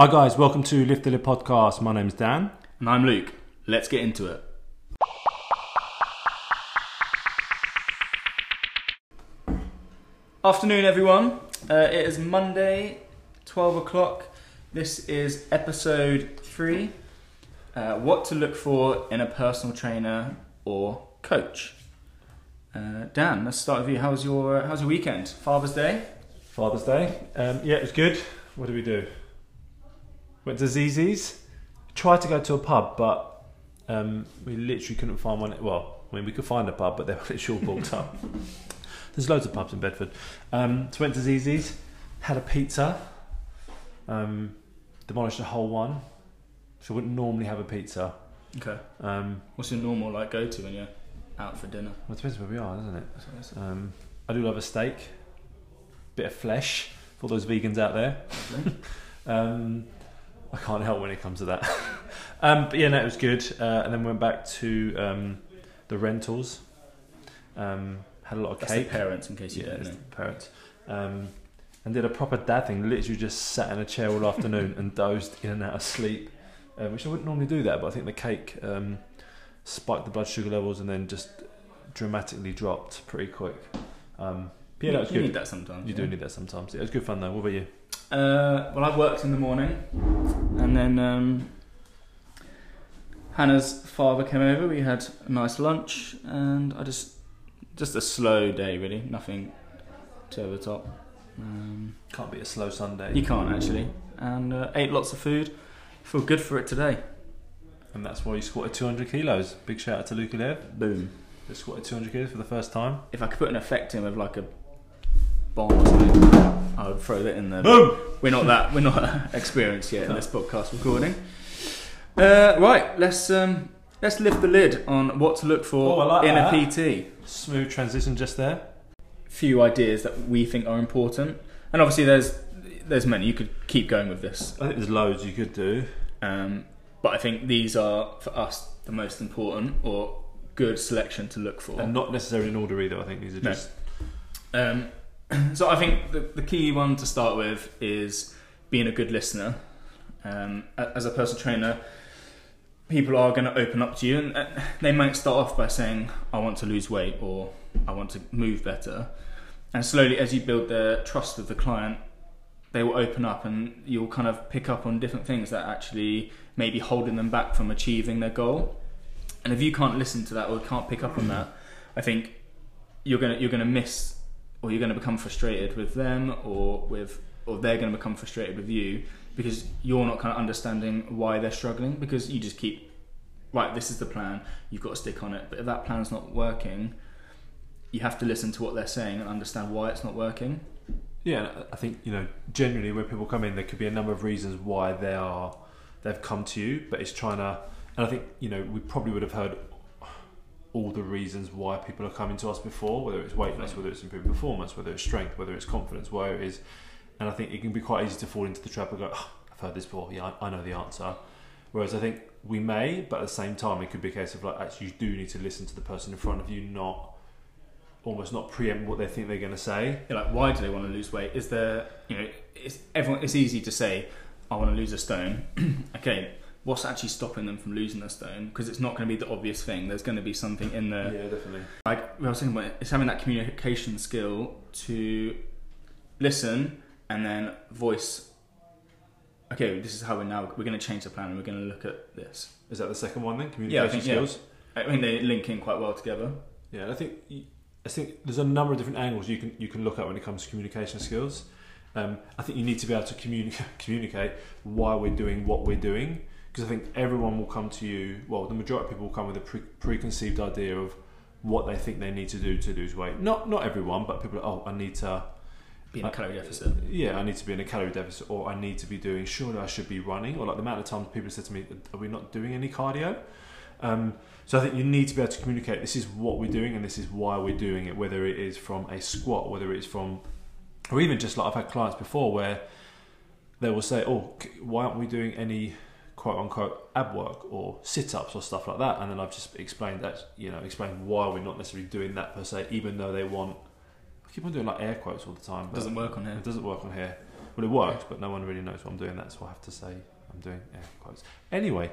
Hi guys, welcome to Lift the Lid podcast. My name's Dan. And I'm Luke. Let's get into it. Afternoon, everyone. Uh, it is Monday, 12 o'clock. This is episode three uh, What to look for in a personal trainer or coach. Uh, Dan, let's start with you. How was your, how was your weekend? Father's Day? Father's Day. Um, yeah, it was good. What did we do? Went to Zizzi's. Tried to go to a pub, but um, we literally couldn't find one. Well, I mean, we could find a pub, but they were literally all booked up. There's loads of pubs in Bedford. Um, so went to Zizzi's, had a pizza, um, demolished a whole one. So I wouldn't normally have a pizza. Okay. Um, What's your normal like go to when you're out for dinner? well, it depends where we are, doesn't it? Um, I do love a steak, bit of flesh for those vegans out there. um, I can't help when it comes to that. um, but yeah, no, it was good. Uh, and then went back to um, the rentals. Um, had a lot of That's cake. parents, in case you yeah, don't know. parents. Um, and did a proper dad thing. Literally just sat in a chair all afternoon and dozed in and out of sleep, uh, which I wouldn't normally do that. But I think the cake um, spiked the blood sugar levels and then just dramatically dropped pretty quick. Um, yeah, you, that was you good. need that sometimes. You yeah. do need that sometimes. It was good fun though. What about you? Uh, well, I've worked in the morning, and then um, Hannah's father came over. We had a nice lunch, and I just just a slow day, really. Nothing too over the top. Um, Can't be a slow Sunday. you can't actually, and uh, ate lots of food. Feel good for it today. And that's why you squatted 200 kilos. Big shout out to Luca there. Boom. Just squatted 200 kilos for the first time. If I could put an effect in with like a bomb or something, I would throw that in there. Boom! We're not that. We're not experienced yet in this podcast recording. Uh, right, let's um, let's lift the lid on what to look for Oh, I like in a PT. Smooth transition just there. Few ideas that we think are important, and obviously there's there's many. You could keep going with this, I think there's loads you could do. um, but I think these are for us the most important or good selection to look for. And not necessarily in order either. I think these are No. just. Um, so I think the, the key one to start with is being a good listener. Um, as a personal trainer, people are going to open up to you, and uh, they might start off by saying, "I want to lose weight" or "I want to move better," and slowly, as you build their trust of the client, they will open up, and you'll kind of pick up on different things that actually may be holding them back from achieving their goal. And if you can't listen to that or can't pick up on that, I think you're gonna you're gonna miss or you're gonna become frustrated with them or with or they're gonna become frustrated with you because you're not kind of understanding why they're struggling because you just keep right this is the plan you've got to stick on it but if that plan's not working you have to listen to what they're saying and understand why it's not working Yeah, I think you know generally when people come in, there could be a number of reasons why they are they've come to you, but it's trying to. And I think you know we probably would have heard all the reasons why people are coming to us before, whether it's weight loss, whether it's improved performance, whether it's strength, whether it's confidence, where it is. And I think it can be quite easy to fall into the trap and go, oh, "I've heard this before. Yeah, I, I know the answer." Whereas I think we may, but at the same time, it could be a case of like actually you do need to listen to the person in front of you, not almost not preempt what they think they're going to say. You're like why do they want to lose weight is there you know it's everyone it's easy to say I want to lose a stone okay what's actually stopping them from losing a stone because it's not going to be the obvious thing there's going to be something in there yeah definitely. like we were saying about it's having that communication skill to listen and then voice okay this is how we're now we're going to change the plan and we're going to look at this Is that the second one then? Communication Yeah, I think, yeah. skills. i mean they link in quite well together Yeah, I think I think there's a number of different angles you can you can look at when it comes to communication skills. Um, I think you need to be able to communicate why we're doing what we're doing because I think everyone will come to you. Well, the majority of people will come with a pre- preconceived idea of what they think they need to do to lose weight. Not not everyone, but people. Are, oh, I need to. be in a calorie deficit Yeah, I need to be in a calorie deficit, or I need to be doing. Surely, I should be running, or like the amount of times people said to me, "Are we not doing any cardio?" Um, so I think you need to be able to communicate. This is what we're doing, and this is why we're doing it. Whether it is from a squat, whether it's from, or even just like I've had clients before where they will say, "Oh, why aren't we doing any quote unquote ab work or sit ups or stuff like that?" And then I've just explained that, you know, explained why we're not necessarily doing that per se, even though they want. I keep on doing like air quotes all the time. It but- doesn't work on here it doesn't work on here. Well, it works, but no one really knows what I'm doing. That's what I have to say. I'm doing air quotes. Anyway,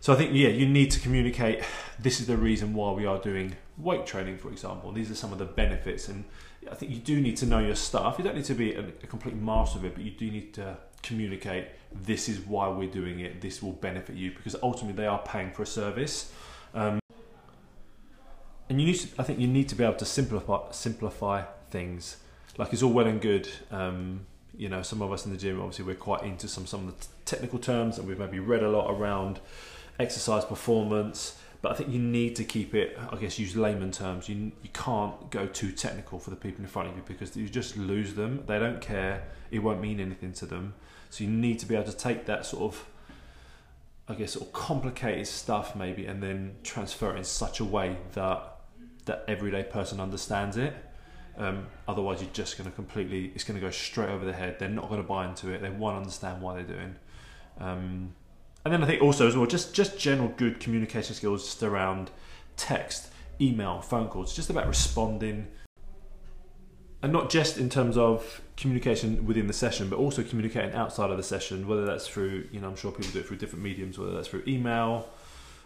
so I think yeah, you need to communicate. This is the reason why we are doing weight training, for example. These are some of the benefits, and I think you do need to know your stuff. You don't need to be a, a complete master of it, but you do need to communicate. This is why we're doing it. This will benefit you because ultimately they are paying for a service. Um, and you need to, I think you need to be able to simplify simplify things. Like it's all well and good. Um, you know, some of us in the gym, obviously, we're quite into some some of the technical terms, and we've maybe read a lot around exercise performance. But I think you need to keep it. I guess use layman terms. You you can't go too technical for the people in front of you because you just lose them. They don't care. It won't mean anything to them. So you need to be able to take that sort of I guess sort of complicated stuff maybe and then transfer it in such a way that that everyday person understands it. Um, otherwise, you're just going to completely, it's going to go straight over their head. They're not going to buy into it. They won't understand why they're doing. Um, and then I think also as well, just just general good communication skills, just around text, email, phone calls, just about responding, and not just in terms of communication within the session, but also communicating outside of the session. Whether that's through, you know, I'm sure people do it through different mediums. Whether that's through email,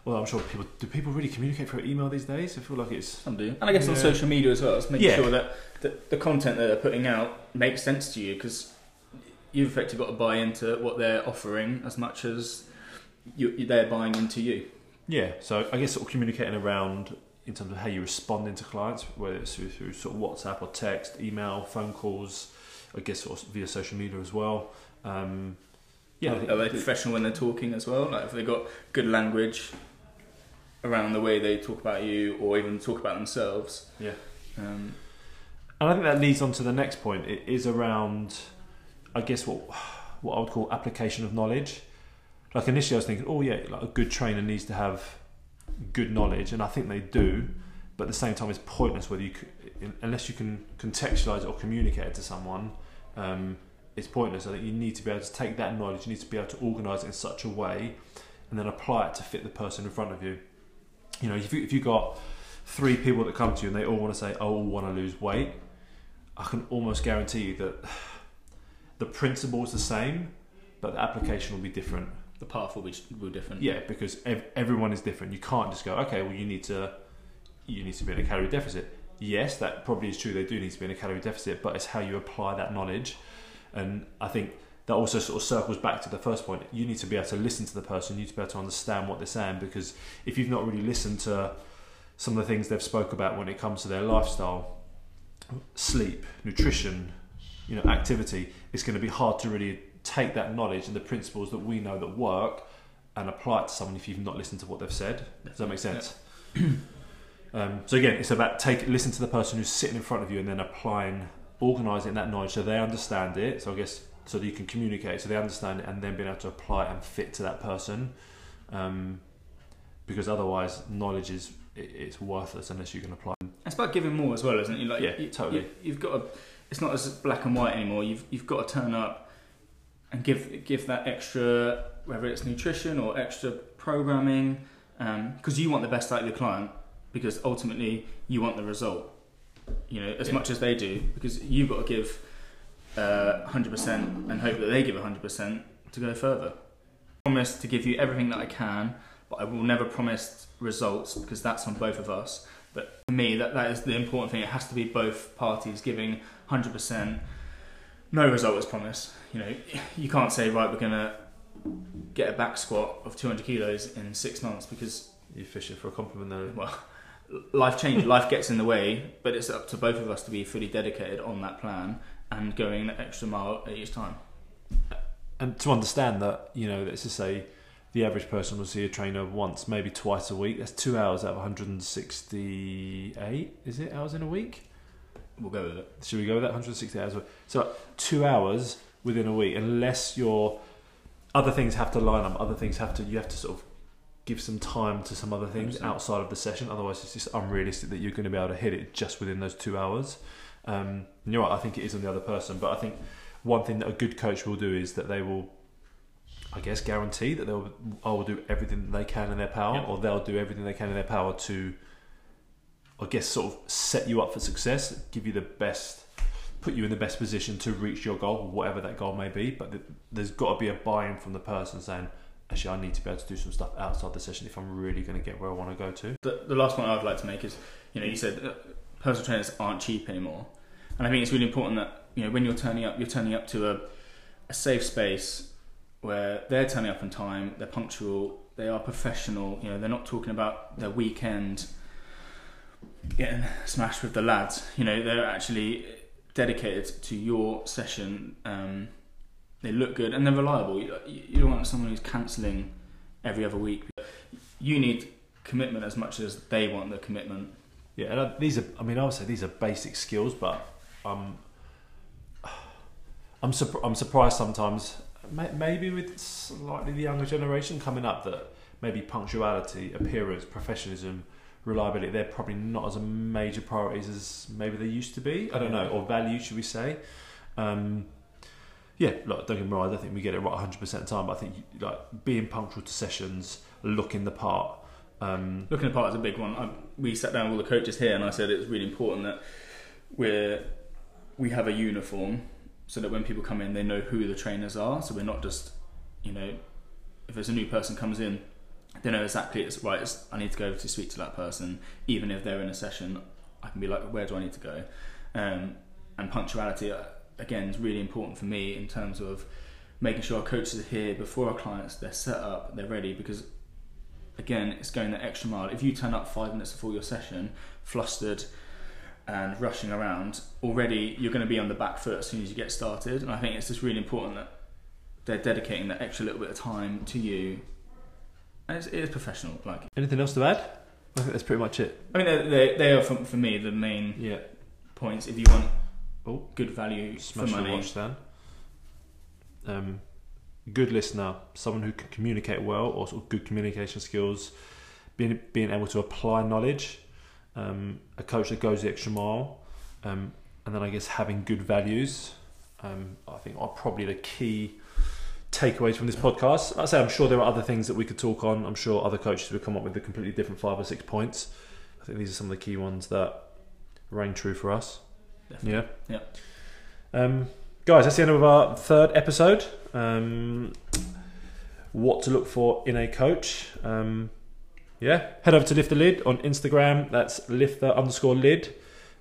well, I'm sure people do. People really communicate through email these days. I feel like it's Some do, and I guess on social media as well. It's making Yeah. sure that the, the content that they're putting out makes sense to you because you've effectively got to buy into what they're offering as much as you, they're buying into you. Yeah, so I guess sort of communicating around in terms of how you're responding to clients, whether it's through, through sort of WhatsApp or text, email, phone calls, I guess sort of via social media as well. Um, yeah, think- are they professional when they're talking as well? Like, if they've got good language around the way they talk about you, or even talk about themselves. Yeah. Um, and I think that leads on to the next point. It is around, I guess what what I would call application of knowledge. Like initially, I was thinking, oh yeah, like a good trainer needs to have good knowledge, and I think they do. But at the same time, it's pointless whether you unless you can contextualize it or communicate it to someone. Um, it's pointless. I think you need to be able to take that knowledge. You need to be able to organise it in such a way, and then apply it to fit the person in front of you. You know, if you if you got three people that come to you and they all want to say, "Oh, I want to lose weight," I can almost guarantee you that the principle is the same, but the application will be different. The path will be will different. Yeah, because ev- everyone is different. You can't just go, okay, well, you need to you need to be in a calorie deficit. Yes, that probably is true. They do need to be in a calorie deficit, but it's how you apply that knowledge. And I think that also sort of circles back to the first point. You need to be able to listen to the person. You need to be able to understand what they're saying because if you've not really listened to some of the things they've spoke about when it comes to their lifestyle, sleep, nutrition, you know, activity, it's going to be hard to really take that knowledge and the principles that we know that work and apply it to someone if you've not listened to what they've said. Does that make sense? um, so again, it's about take listen to the person who's sitting in front of you and then applying, organising that knowledge so they understand it. So I guess so that you can communicate, so they understand it, and then being able to apply it and fit to that person. Um, because otherwise, knowledge is it, it's worthless unless you can apply. It's about giving more as well, isn't it? Like, Yeah, you, totally. You, have got to. It's not as black and white anymore. You've you've got to turn up and give give that extra, whether it's nutrition or extra programming, because you want the best out of your client. Because ultimately, you want the result. You know, as Yeah. much as they do, because you've got to give uh, 100% and hope that they give 100% to go further. I promise to give you everything that I can, but I will never promise results because that's on both of us. But for me, that, that is the important thing. It has to be both parties giving 100%. No result is promised. You know, you can't say, right, we're going to get a back squat of 200 kilos in six months because, You're fishing for a compliment there. well, life changes, life gets in the way, but it's up to both of us to be fully dedicated on that plan and going an extra mile at each time. and to understand that, you know, let's just say the average person will see a trainer once, maybe twice a week. That's two hours out of 168, is it, hours in a week? We'll go with it. Should we go with that? 160 hours. So two hours within a week, unless your other things have to line up, other things have to, you have to sort of give some time to some other things 100%. outside of the session. Otherwise, it's just unrealistic that you're going to be able to hit it just within those two hours. Um, you're right, I think it is on the other person, but I think one thing that a good coach will do is that they will, I guess, guarantee that they'll I will do everything they can in their power, Yep. or they'll do everything they can in their power to, I guess, sort of set you up for success, give you the best put you in the best position to reach your goal, whatever that goal may be. But there's got to be a buy-in from the person saying, actually, I need to be able to do some stuff outside the session if I'm really going to get where I want to go to. The, the last point I'd like to make is, you know, you said uh, personal trainers aren't cheap anymore, and I think it's really important that you know when you're turning up, you're turning up to a, a safe space where they're turning up on time, they're punctual, they are professional. You know, they're not talking about their weekend getting smashed with the lads. You know, they're actually dedicated to your session. Um, they look good and they're reliable. You, you don't want someone who's cancelling every other week. You need commitment as much as they want the commitment. Yeah, and I, these are. I mean, I would say these are basic skills, but I'm I'm surprised sometimes. Maybe with slightly the younger generation coming up, that maybe punctuality, appearance, professionalism, reliability, they're probably not as a major priorities as maybe they used to be. I don't know, or value, should we say? Um, yeah, look, don't get me wrong. I don't think we get it right 100 percent of the time, but I think like being punctual to sessions, looking the part. Um, Looking part is a big one. I, we sat down with all the coaches here, and I said it's really important that we're we have a uniform so that when people come in, they know who the trainers are. So we're not just, you know, if there's a new person comes in, they know exactly it's right. It's, I need to go to speak to that person, even if they're in a session. I can be like, where do I need to go? Um, and punctuality uh, again is really important for me in terms of making sure our coaches are here before our clients. They're set up, they're ready because again, it's going the extra mile. If you turn up five minutes before your session, flustered and rushing around, already you're going to be on the back foot as soon as you get started. And I think it's just really important that they're dedicating that extra little bit of time to you. It's, it is professional. Like, anything else to add? I think that's pretty much it. I mean, they they they are for, for me the main Yeah. points. If you want Oh, good value Smash for money, watch then. Um, good listener, someone who can communicate well, or sort of good communication skills, being being able to apply knowledge, um, a coach that goes the extra mile, um, and then I guess having good values. Um, I think are probably the key takeaways from this podcast. I say I'm sure there are other things that we could talk on. I'm sure other coaches would come up with a completely different five or six points. I think these are some of the key ones that rang true for us. Definitely. Yeah. Yeah. Um, guys, that's the end of our third episode. Um, what to look for in a coach. Um, yeah, head over to Lift the Lid on Instagram. That's lift the underscore lid.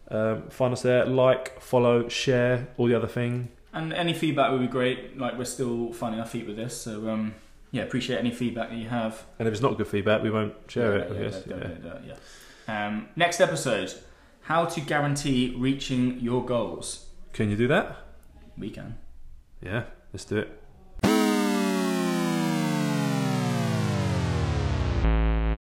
Um, find us there. Like, follow, share, all the other thing. And any feedback would be great. Like we're still finding our feet with this, so um, yeah, appreciate any feedback that you have. And if it's not good feedback, we won't share Yeah, it. I yeah, guess. don't- Yeah. don't do that, yeah. Um, next episode: How to guarantee reaching your goals. Can you do that? We can. Yeah, let's do it.